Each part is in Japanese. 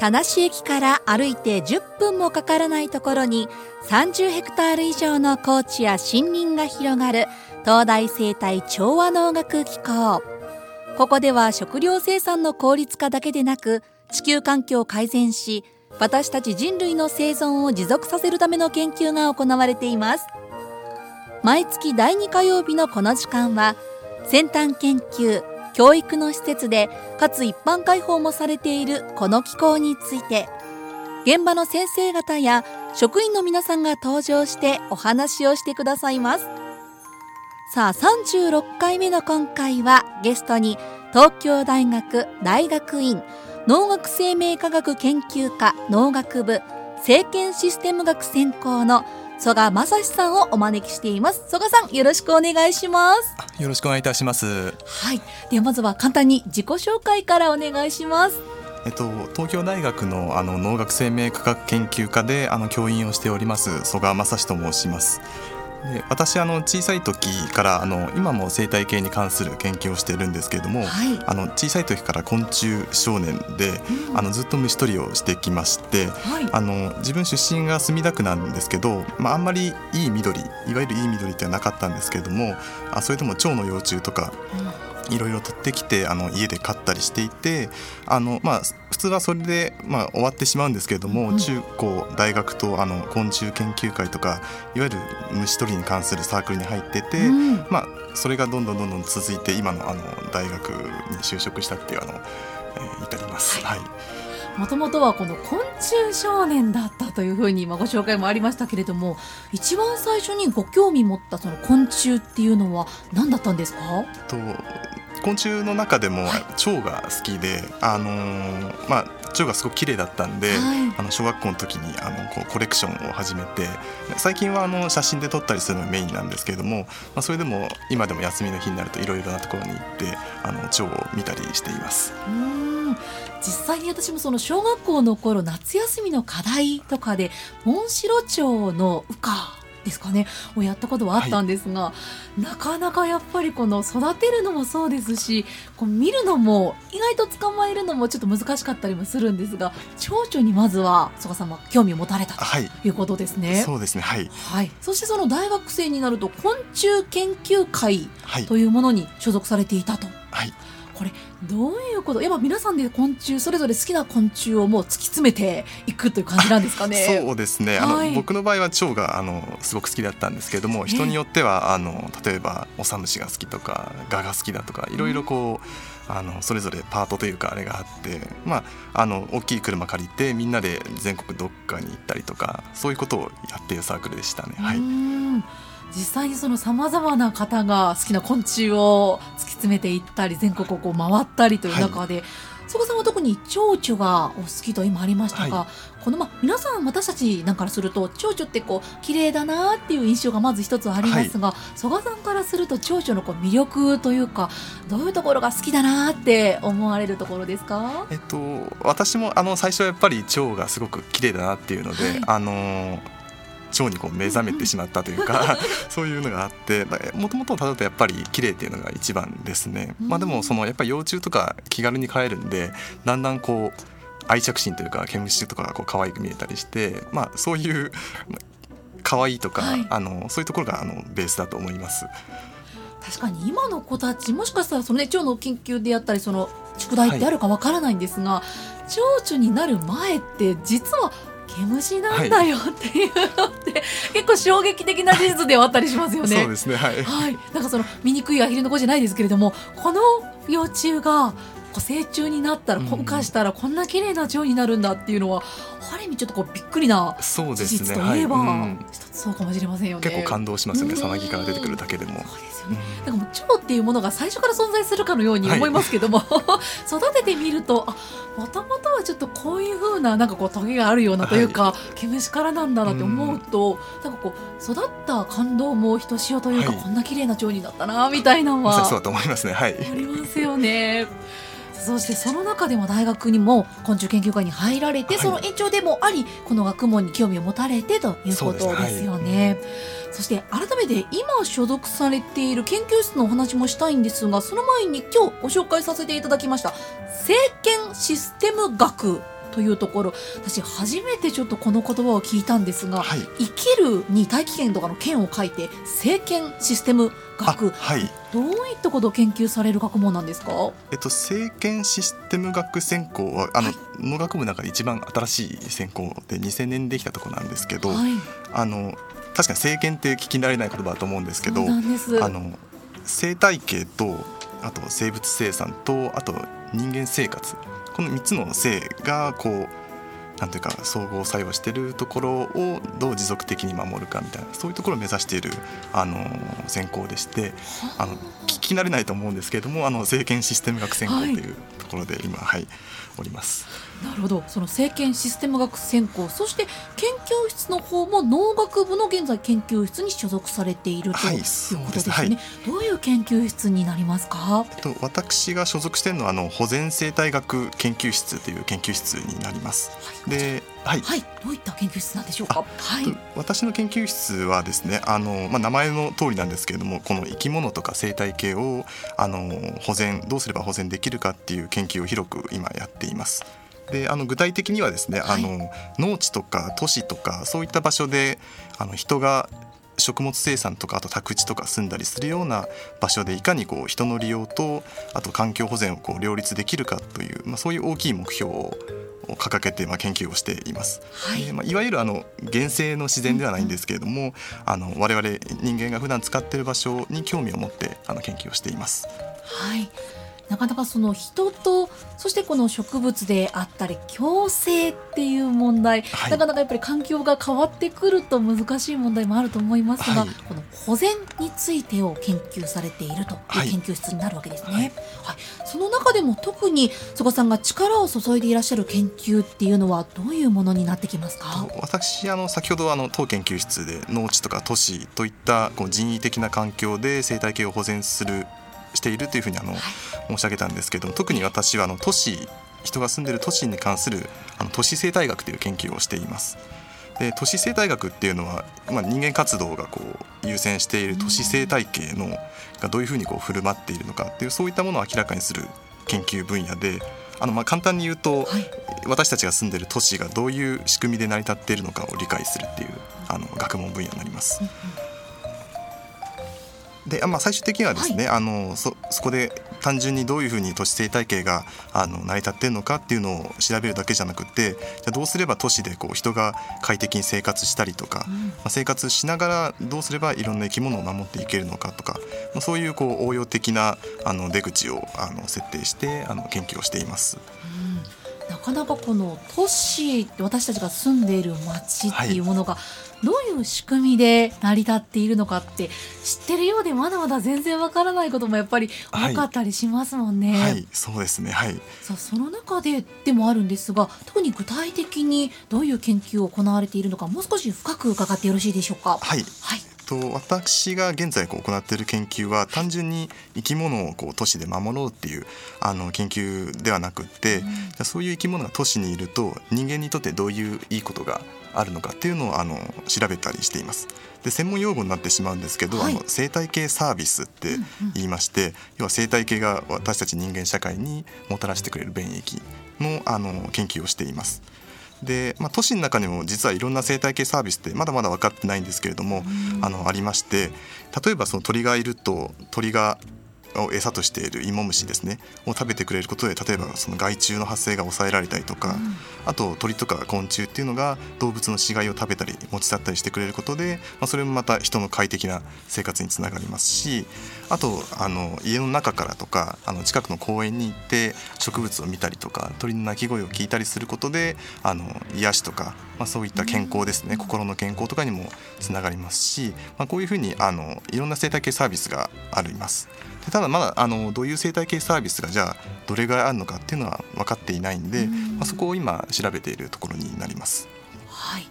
田無駅から歩いて10分もかからないところに30ヘクタール以上の高地や森林が広がる東大生態調和農学機構。ここでは食料生産の効率化だけでなく地球環境を改善し私たち人類の生存を持続させるための研究が行われています。毎月第2火曜日のこの時間は先端研究教育の施設でかつ一般開放もされているこの機構について現場の先生方や職員の皆さんが登場してお話をしてくださいます。さあ36回目の今回はゲストに東京大学大学院農学生命科学研究科農学部政権システム学専攻の曽我正史さんをお招きしています。曽我さんよろしくお願いします。よろしくお願いいたします。はい。ではまずは簡単に自己紹介からお願いします。えっと、東京大学のあの農学生命科学研究科であの教員をしております曽我正史と申しますで私あの小さい時からあの今も生態系に関する研究をしているんですけれども、はい、あの小さい時から昆虫少年で、うん、あのずっと虫取りをしてきまして、はい、あの自分出身が墨田区なんですけど、まあ、あんまりいい緑いわゆるいい緑ってはなかったんですけれどもあそれでも蝶の幼虫とか、うん。いろいろ取ってきてあの家で飼ったりしていてあの、まあ、普通はそれで、まあ、終わってしまうんですけれども、うん、中高大学とあの昆虫研究会とかいわゆる虫取りに関するサークルに入ってて、うん、まあ、それがどんどんどんどん続いて今のあの大学に就職したっていうあの、えー、至ります。はい、はい。もともとはこの昆虫少年だったというふうに今ご紹介もありましたけれども一番最初にご興味持ったその昆虫っていうのは何だったんですか？と昆虫の中でも蝶が好きで、あのー、まあ蝶がすごく綺麗だったんで、はい、あの小学校の時にあのこうコレクションを始めて最近はあの写真で撮ったりするのがメインなんですけれども、まあ、それでも今でも休みの日になるといろいろなところに行ってあの蝶を見たりしています。実際に私もその小学校の頃夏休みの課題とかでモンシロチョウの羽化ですかね。をやったことはあったんですが、はい、なかなかやっぱりこの育てるのもそうですしこう見るのも意外と捕まえるのもちょっと難しかったりもするんですが蝶々にまずは曽我さんは興味を持たれたとい。うことですね。はい、そうですね。はい、はい、そしてその大学生になると昆虫研究会というものに所属されていたと。はいこれどういうこと？やっぱ皆さんで昆虫それぞれ好きな昆虫をもう突き詰めていくという感じなんですかね？そうですね、あの、僕の場合は蝶があのすごく好きだったんですけれども人によってはあの例えばオサムシが好きとかガが好きだとかいろいろこう、うん、あのそれぞれパートというかあれがあってまああの大きい車借りてみんなで全国どっかに行ったりとかそういうことをやっているサークルでしたね。はい。実際にそのさまざまな方が好きな昆虫を突き詰めていったり全国をこう回ったりという中で、はい、そこさんは特に蝶々がお好きと今ありましたが、はい、このまあ皆さん私たちなんかからすると蝶々ってこう綺麗だなっていう印象がまず一つありますが、曽、我、さんからすると蝶々のこう魅力というかどういうところが好きだなって思われるところですか？えっと私もあの最初はやっぱり蝶がすごく綺麗だなっていうので、はい、あの蝶にこう目覚めてしまったというか そういうのがあってもともと例えばやっぱり綺麗っていうのが一番ですね、まあ、でもそのやっぱり幼虫とか気軽に飼えるんでだんだんこう愛着心というか毛虫とかがこう可愛く見えたりして、まあ、そういう可愛いとか、はい、あのそういうところがあのベースだと思います。確かに今の子たちもしかしたらその、ね、蝶の研究であったりその宿題ってあるかわからないんですが、はい、蝶々になる前って実は毛虫なんだよっていうのって、はい、結構衝撃的な事実ではあったりしますよね。そうですねはい、はい、なんかその醜いアヒルの子じゃないですけれどもこの幼虫が成虫になったら孵化したらこんな綺麗な蝶になるんだっていうのは、ある意味ちょっとこうびっくりな事実といえば、ねはい。うん、そうかもしれませんよね。結構感動しますよね、さなぎから出てくるだけでも。そうですよね。だからもう蝶っていうものが最初から存在するかのように思いますけども、はい、育ててみるとあもともとはちょっとこういうふうななんかこうトゲがあるようなというか、はい、毛虫からなんだなって思うと、うん、なんかこう育った感動もひとしおというか、こんな綺麗な蝶になったなみたいなのは、そうだと思いますね。はい。ありますよね。そしてその中でも大学にも昆虫研究会に入られて、はい、その延長でもありこの学問に興味を持たれてということですよね。そして改めて今所属されている研究室のお話もしたいんですがその前に今日ご紹介させていただきました政権システム学というところ。私初めてちょっとこの言葉を聞いたんですが、はい、生きるに大気圏とかの圏を書いて政権システム学、はい、どういったことを研究される学問なんですか、えっと、政権システム学専攻はあの、はい、農学部の中で一番新しい専攻で2000年できたところなんですけど、あの確かに政権って聞き慣れない言葉だと思うんですけどあの生態系とあと生物生産とあと人間生活この3つの性がこうなんていうか総合作用しているところをどう持続的に守るかみたいなそういうところを目指しているあの専攻でしてあの聞き慣れないと思うんですけれどもあの政権システム学専攻というところで今、はい、はい、おります。なるほど。その政権システム学専攻そして研究室の方も農学部の現在研究室に所属されているということですね、はい、どういう研究室になりますか？と私が所属しているのはあの保全生態学研究室という研究室になります、はい、ではい、はい、どういった研究室なんでしょうか？はい、私の研究室はですね、あのまあ名前の通りなんですけれども、この生き物とか生態系をあの保全どうすれば保全できるかっていう研究を広く今やっています。であの具体的にはですね、はい、あの農地とか都市とかそういった場所であの人が食物生産とかあと宅地とか住んだりするような場所でいかにこう人の利用とあと環境保全をこう両立できるかという、まあ、そういう大きい目標を掲げてまあ研究をしています。はい、まあ、いわゆるあの原生の自然ではないんですけれども、うん、あの我々人間が普段使っている場所に興味を持ってあの研究をしています。はいなかなかその人とそしてこの植物であったり共生っていう問題、はい、なかなかやっぱり環境が変わってくると難しい問題もあると思いますが、はい、この保全についてを研究されているという研究室になるわけですね。はい、はい、その中でも特に曽我さんが力を注いでいらっしゃる研究っていうのはどういうものになってきますか？私あの先ほどあの当研究室で農地とか都市といったこう人為的な環境で生態系を保全するしているというふうにあの、申し上げたんですけど特に私はあの都市人が住んでいる都市に関するあの都市生態学という研究をしています。で都市生態学っていうのは、まあ、人間活動がこう優先している都市生態系のがどういうふうにこう振る舞っているのかっていうそういったものを明らかにする研究分野であのまあ簡単に言うと、はい、私たちが住んでいる都市がどういう仕組みで成り立っているのかを理解するっていうあの学問分野になります。でまあ、最終的にはですね、はい、あのそそこで単純にどういうふうに都市生態系があの成り立っているのかっていうのを調べるだけじゃなくてじゃどうすれば都市でこう人が快適に生活したりとか、うん、まあ、生活しながらどうすればいろんな生き物を守っていけるのかとか、まあ、そういうこう応用的なあの出口をあの設定してあの研究をしています。なかなかこの都市私たちが住んでいる街っていうものが、どういう仕組みで成り立っているのかって知ってるようでまだまだ全然わからないこともやっぱり多かったりしますもんね。はい、はい、そうですね。はい。さあその中ででもあるんですが、特に具体的にどういう研究を行われているのかもう少し深く伺ってよろしいでしょうか？はい。はい。と私が現在こう行っている研究は単純に生き物をこう都市で守ろうっていうあの研究ではなくって、うん、そういう生き物が都市にいると人間にとってどういういいことがあるのかっていうのをあの調べたりしています。で専門用語になってしまうんですけど、はい、あの生態系サービスって言いまして、うんうん、要は生態系が私たち人間社会にもたらしてくれる便益のあの研究をしています。で、まあ、都市の中にも実はいろんな生態系サービスってまだまだ分かってないんですけれども、あのありまして例えばその鳥がいると鳥がを餌としている芋虫ですね。を食べてくれることで例えばその害虫の発生が抑えられたりとか、うん、あと鳥とか昆虫っていうのが動物の死骸を食べたり持ち去ったりしてくれることで、まあ、それもまた人の快適な生活につながりますしあとあの家の中からとかあの近くの公園に行って植物を見たりとか鳥の鳴き声を聞いたりすることであの癒しとか、まあ、そういった健康ですね、うん、心の健康とかにもつながりますし、まあ、こういうふうにあのいろんな生態系サービスがあります。でただまだあのどういう生態系サービスがじゃあどれぐらいあるのかっていうのは分かっていないんで、まあ、そこを今調べているところになります。はい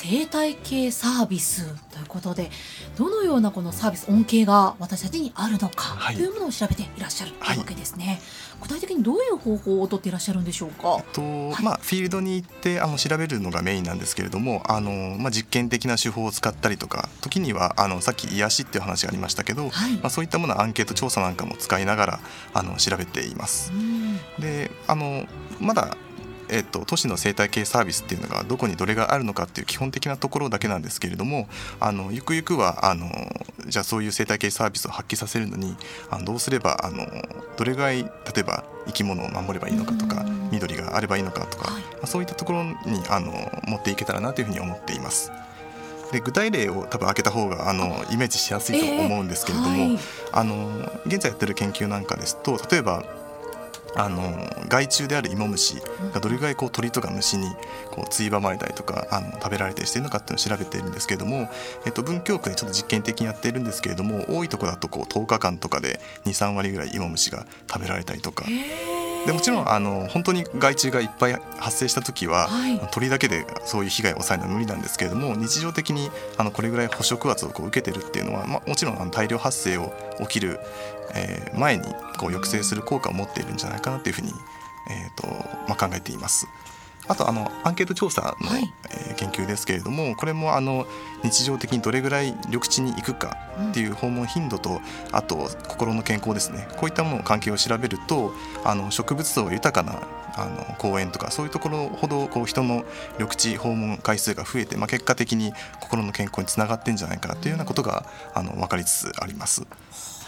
生態系サービスということでどのようなこのサービス恩恵が私たちにあるのかというものを調べていらっしゃるというわけですね、はい、具体的にどういう方法をとっていらっしゃるんでしょうか、えっと、はい、まあ、フィールドに行ってあの調べるのがメインなんですけれどもあの、まあ、実験的な手法を使ったりとか時にはあのさっき癒しっていう話がありましたけど、はい、まあ、そういったものアンケート調査なんかも使いながらあの調べています。であのまだえっと、都市の生態系サービスっていうのがどこにどれがあるのかっていう基本的なところだけなんですけれどもあのゆくゆくはあのじゃあそういう生態系サービスを発揮させるのにあのどうすればあのどれぐらい例えば生き物を守ればいいのかとか緑があればいいのかとか、はい、まあ、そういったところにあの持っていけたらなというふうに思っています。で具体例を多分開けた方があのイメージしやすいと思うんですけれども、えーはい、あの現在やってる研究なんかですと例えばあの害虫であるイモムシがどれぐらいこう鳥とか虫にこうついばまれたりとかあの食べられたりしているのかっていうのを調べているんですけれども、えっと、文京区でちょっと実験的にやっているんですけれども多いところだとこう10日間とかで23割ぐらいイモムシが食べられたりとか。でもちろんあの本当に害虫がいっぱい発生した時は、はい、鳥だけでそういう被害を抑えるのは無理なんですけれども日常的にあのこれぐらい捕食圧をこう受けてるっていうのは、まあ、もちろんあの大量発生を起きるえー、前にこう抑制する効果を持っているんじゃないかなというふうに、えーとまあ、考えています。あとあのアンケート調査の、はい、えー、研究ですけれどもこれもあの日常的にどれぐらい緑地に行くかっていう訪問頻度と、あと心の健康ですね。こういったものの関係を調べるとあの植物層豊かなあの公園とかそういうところほどこう人の緑地訪問回数が増えて、まあ、結果的に心の健康につながってんじゃないかなというようなことがあの分かりつつあります。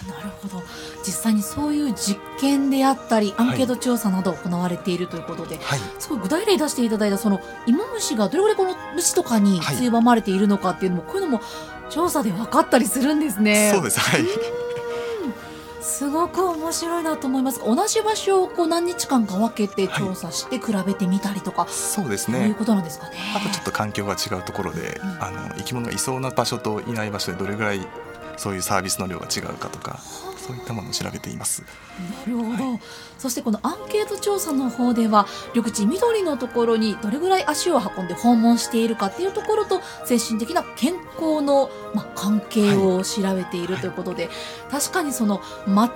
なるほど。実際にそういう実験であったりアンケート調査など行われているということで、はい、すごい具体例出していただいたその芋虫がどれぐらいこの虫とかについ。ばまれているのかっていうのも、こういうのも調査で分かったりするんですね。そうです。はい。すごく面白いなと思います。同じ場所をこう何日間か分けて調査して比べてみたりとか、はい、そうですね。いうことなんですかね。あとちょっと環境が違うところで、うん、あの生き物がいそうな場所といない場所でどれぐらいそういうサービスの量が違うかとかそういったものを調べています。なるほど、はい、そしてこのアンケート調査の方では緑地緑のところにどれぐらい足を運んで訪問しているかっていうところと精神的な健康の、まあ、関係を調べているということで、はいはい、確かにその全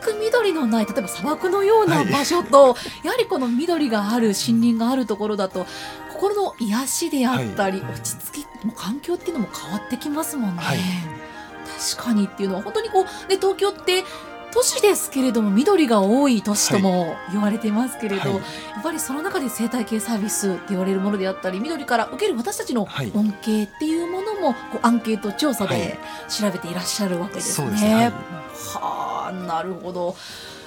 く緑のない例えば砂漠のような場所と、はい、やはりこの緑がある森林があるところだと心の癒しであったり、落ち着き環境っていうのも変わってきますもんね。確かにっていうのは本当にこう、ね、東京って都市ですけれども緑が多い都市とも言われてますけれど、はい、やっぱりその中で生態系サービスって言われるものであったり緑から受ける私たちの恩恵っていうものも、こうアンケート調査で調べていらっしゃるわけですね。はい、ねはあなるほど。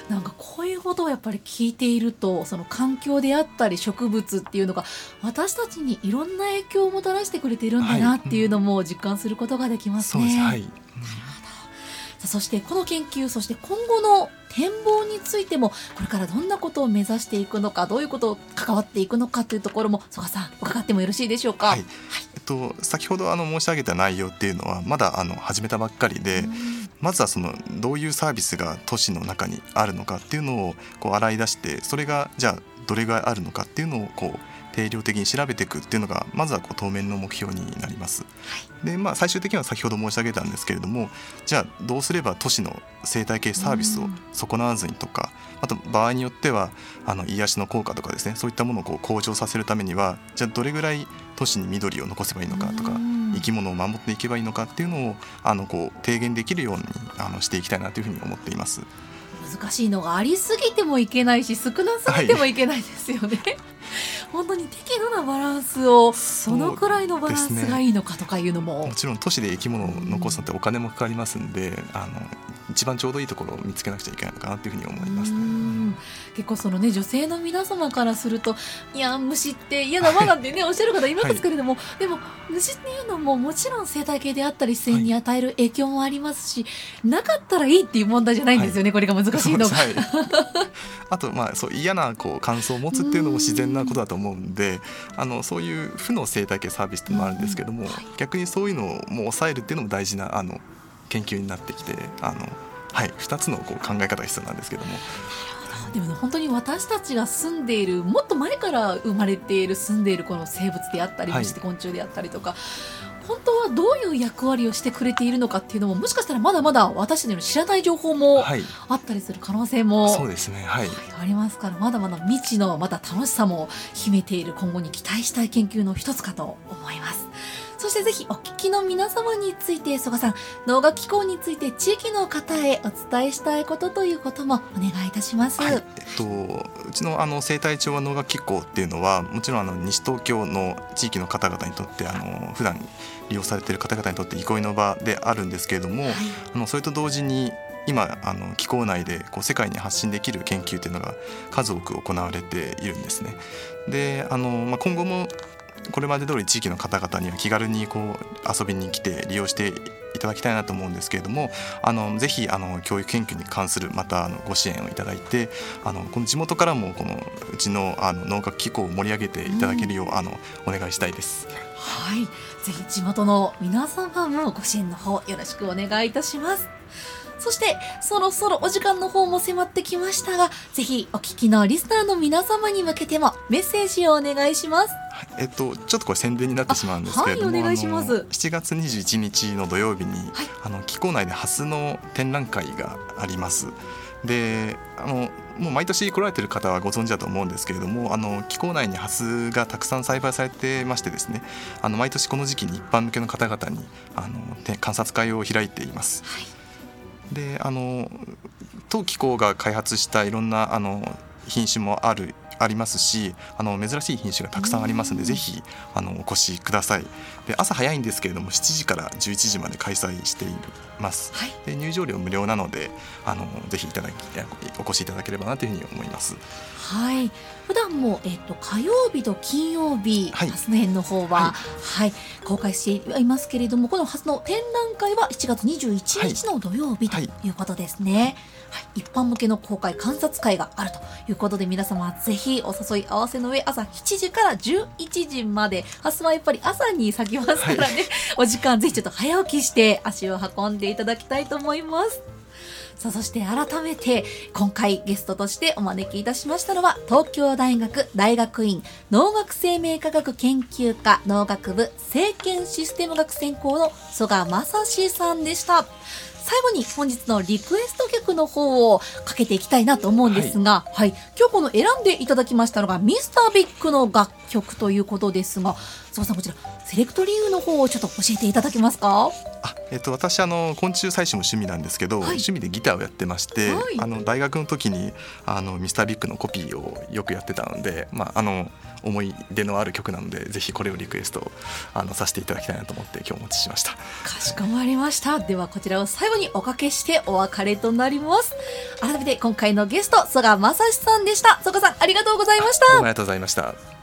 なんかこういうことをやっぱり聞いているとその環境であったり植物っていうのが私たちにいろんな影響をもたらしてくれているんだなっていうのも実感することができますね。はい、うんそしてこの研究そして今後の展望についてもこれからどんなことを目指していくのかどういうことを関わっていくのかというところも曽我さん伺ってもよろしいでしょうか。はい、はい、えっと、先ほどあの申し上げた内容っていうのはまだあの始めたばっかりで、まずはそのどういうサービスが都市の中にあるのかっていうのをこう洗い出してそれがじゃあどれぐらいあるのかっていうのをこう定量的に調べていくっていうのがまずはこう当面の目標になります。でまあ、最終的には先ほど申し上げたんですけれどもじゃあどうすれば都市の生態系サービスを損なわずにとか、あと場合によってはあの癒しの効果とかですねそういったものをこう向上させるためにはじゃあどれぐらい都市に緑を残せばいいのかとか生き物を守っていけばいいのかっていうのをあのこう提言できるようにあのしていきたいなというふうに思っています。難しいのがありすぎてもいけないし少なすぎてもいけないですよね。は い本当に適度なバランスをどのくらいのバランスがいいのかとかいうのも、ね、もちろん都市で生き物を残すのってお金もかかりますんで、あの一番ちょうどいいところを見つけなくちゃいけないのかなというふうに思いますね。結構そのね女性の皆様からするといや虫って嫌だわなんてね、おっしゃる方いますけれども、はい、でも虫っていうのももちろん生態系であったり自然に与える影響もありますし、はい、なかったらいいっていう問題じゃないんですよね、はい、これが難しいの。が。あとまあそう嫌なこう感想を持つっていうのも自然なことだと思うんであのそういう負の生態系サービスっていうのもあるんですけども、逆にそういうのをもう抑えるっていうのも大事なあの研究になってきてあの、はい、2つのこう考え方が必要なんですけども。でも、ね、本当に私たちが住んでいるもっと前から生まれている住んでいるこの生物であったり、はい、昆虫であったりとか本当はどういう役割をしてくれているのかっていうのももしかしたらまだまだ私たちの知らない情報もあったりする可能性も、はい、そうですね、はい、ありますからまだまだ未知のまた楽しさも秘めている今後に期待したい研究の一つかと思います。そしてぜひお聞きの皆様について、曽我さん、農学機構について地域の方へお伝えしたいことということもお願いいたします。はい、えっと、うちのあの生態調和農学機構っていうのは、もちろんあの西東京の地域の方々にとって、あの普段利用されている方々にとって憩いの場であるんですけれども、はい、あのそれと同時に今あの気候内でこう世界に発信できる研究っていうのが数多く行われているんですね。であの、まあ、今後もこれまで通り地域の方々には気軽にこう遊びに来て利用していただきたいなと思うんですけれどもあのぜひあの教育研究に関するまたあのご支援をいただいてあのこの地元からもこのうちのあの農学機構を盛り上げていただけるよう、うん、あのお願いしたいです。はい、ぜひ地元の皆様もご支援の方よろしくお願いいたします。そしてそろそろお時間の方も迫ってきましたがぜひお聞きのリスナーの皆様に向けてもメッセージをお願いします。えっと、ちょっとこれ宣伝になってしまうんですけれども、はい、お願いします7月21日の土曜日に、はい、あの気候内でハスの展覧会があります。であのもう毎年来られてる方はご存知だと思うんですけれどもあの気候内にハスがたくさん栽培されてましてですねあの毎年この時期に一般向けの方々にあの観察会を開いています。はいであの当機構が開発したいろんなあの品種もあるありますしあの珍しい品種がたくさんありますのでぜひあのお越しください。で朝早いんですけれども7時から11時まで開催しています、はい、で入場料無料なのであのぜひいただきお越しいただければなというふうに思います。はい。普段もえっ、と火曜日と金曜日、はい、ハスの園の方は、はい、はい、公開していますけれどもこのハスの展覧会は1月21日の土曜日とい。うことですね、はい、一般向けの公開観察会があるということで皆様ぜひお誘い合わせの上朝7時から11時までハスはやっぱり朝に咲きますからね、はい、お時間ぜひちょっと早起きして足を運んでいただきたいと思います。さあそして改めて今回ゲストとしてお招きいたしましたのは東京大学大学院農学生命科学研究科農学部政権システム学専攻の曽我正史さんでした。最後に本日のリクエスト曲の方をかけていきたいなと思うんですが、はい、はい、今日この選んでいただきましたのがミスタービッグの楽曲ということですが、澤さんこちらセレクト理由の方をちょっと教えていただけますか？あ、えっと私あの昆虫採取も趣味なんですけど、はい、趣味でギターをやってまして、はい、あの大学の時にあのミスタービッグのコピーをよくやってたので、まああの思い出のある曲なのでぜひこれをリクエストあのさせていただきたいなと思って今日お持ちしました。かしこまりました。ではこちらを最後におかけしてお別れとなります。改めて今回のゲスト曽我正史さんでした。曽我さんありがとうございました。ありがとうございました。